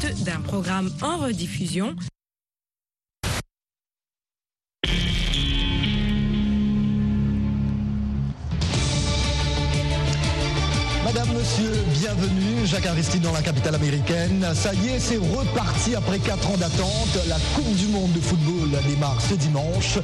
d'un programme en rediffusion Madame, monsieur, bienvenue. Jacques Aristide dans la capitale américaine. Ça y est, c'est reparti après 4 ans d'attente. La Coupe du Monde de football démarre ce dimanche.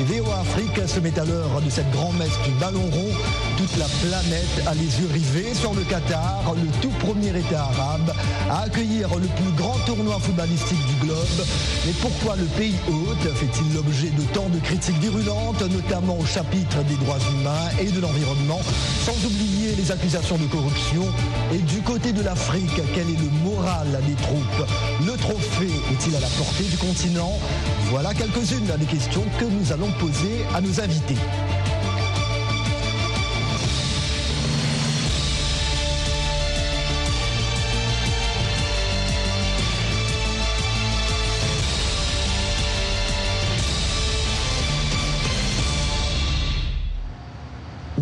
Et VOA Afrique se met à l'heure de cette grand-messe du ballon rond. Toute la planète a les yeux rivés sur le Qatar, le tout premier État arabe, à accueillir le plus grand tournoi footballistique du globe. Mais pourquoi le pays hôte fait-il l'objet de tant de critiques virulentes, notamment au chapitre des droits humains et de l'environnement, sans oublier les accusations de corruption Et du côté de l'Afrique, quel est le moral des troupes? Le trophée est-il à la portée du continent? Voilà quelques-unes des questions que nous allons poser à nos invités.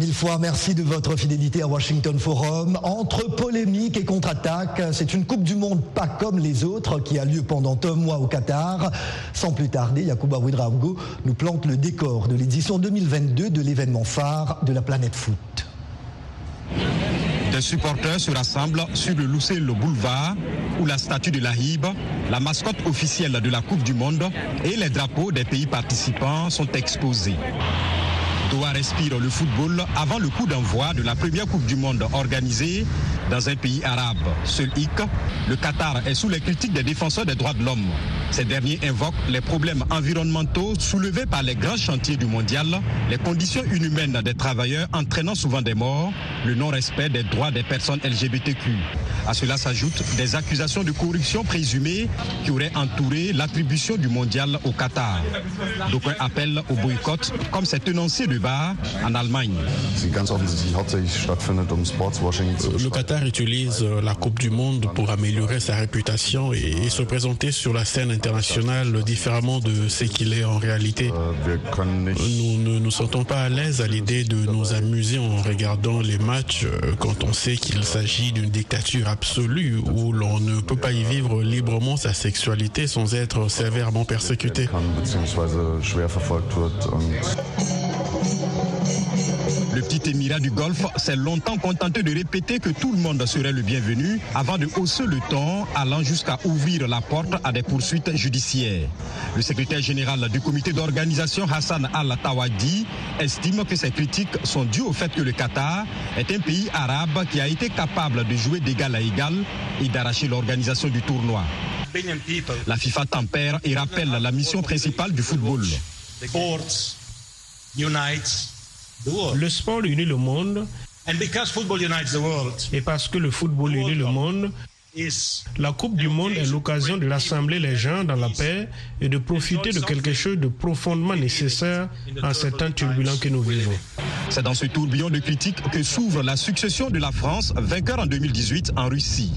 Mille fois merci de votre fidélité à Washington Forum. Entre polémique et contre-attaque, c'est une Coupe du Monde pas comme les autres qui a lieu pendant un mois au Qatar. Sans plus tarder, Yacouba Ouedraogo nous plante le décor de l'édition 2022 de l'événement phare de la planète foot. Des supporters se rassemblent sur le le Boulevard où la statue de la Hib, la mascotte officielle de la Coupe du Monde et les drapeaux des pays participants sont exposés. Doha respire le football avant le coup d'envoi de la première Coupe du Monde organisée dans un pays arabe. Seul hic, le Qatar est sous les critiques des défenseurs des droits de l'homme. Ces derniers invoquent les problèmes environnementaux soulevés par les grands chantiers du mondial, les conditions inhumaines des travailleurs entraînant souvent des morts, le non-respect des droits des personnes LGBTQ. À cela s'ajoutent des accusations de corruption présumées qui auraient entouré l'attribution du mondial au Qatar. D'aucuns appellent au boycott, comme c'est énoncé de bas en Allemagne. Le Qatar utilise la Coupe du Monde pour améliorer sa réputation et se présenter sur la scène internationale différemment de ce qu'il est en réalité. Nous ne nous sentons pas à l'aise à l'idée de nous amuser en regardant les matchs quand on sait qu'il s'agit d'une dictature absolue où l'on ne peut pas y vivre librement sa sexualité sans être sévèrement persécuté. Petit émirat du Golfe s'est longtemps contenté de répéter que tout le monde serait le bienvenu avant de hausser le ton, allant jusqu'à ouvrir la porte à des poursuites judiciaires. Le secrétaire général du comité d'organisation Hassan Al-Tawadi estime que ces critiques sont dues au fait que le Qatar est un pays arabe qui a été capable de jouer d'égal à égal et d'arracher l'organisation du tournoi. La FIFA tempère et rappelle la mission principale du football. Le sport unit le monde. Et parce que le football unit le monde, la Coupe du Monde est l'occasion de rassembler les gens dans la paix et de profiter de quelque chose de profondément nécessaire en ces temps turbulents que nous vivons. C'est dans ce tourbillon de critiques que s'ouvre la succession de la France, vainqueur en 2018 en Russie.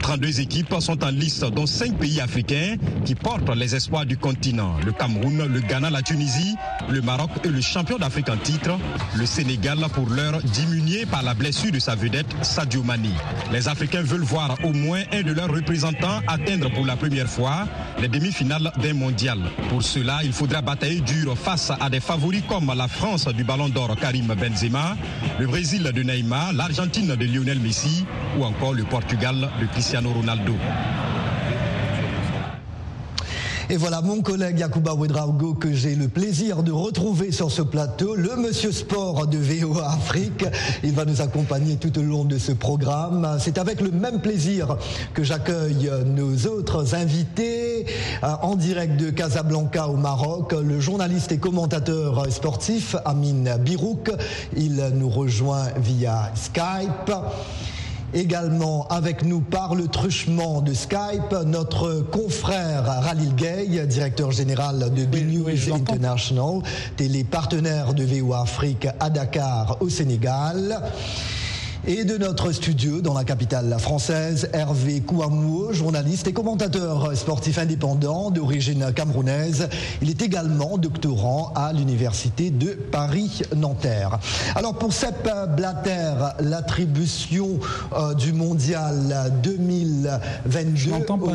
32 équipes sont en liste, dont 5 pays africains qui portent les espoirs du continent. Le Cameroun, le Ghana, la Tunisie, le Maroc et le champion d'Afrique en titre. Le Sénégal, pour l'heure, diminué par la blessure de sa vedette, Sadio Mani. Les Africains veulent voir au moins un de leurs représentants atteindre pour la première fois les demi-finales d'un mondial. Pour cela, il faudra batailler dur face à des favoris comme la France du Ballon d'Or Karim Benzema, le Brésil de Neymar, l'Argentine de Lionel Messi ou encore le Portugal de Cristiano Ronaldo. Et voilà mon collègue Yacouba Ouedraogo que j'ai le plaisir de retrouver sur ce plateau, le monsieur sport de VOA Afrique. Il va nous accompagner tout au long de ce programme. C'est avec le même plaisir que j'accueille nos autres invités euh, en direct de Casablanca au Maroc, le journaliste et commentateur sportif Amin Birouk. Il nous rejoint via Skype. Également avec nous par le truchement de Skype, notre confrère Ralil Gay, directeur général de B-News International, télé partenaire de VOA Afrique à Dakar au Sénégal. Et de notre studio dans la capitale française, Hervé Kouamouo, journaliste et commentateur sportif indépendant d'origine camerounaise. Il est également doctorant à l'université de Paris-Nanterre. Alors pour Sepp Blatter, l'attribution euh, du mondial 2022 au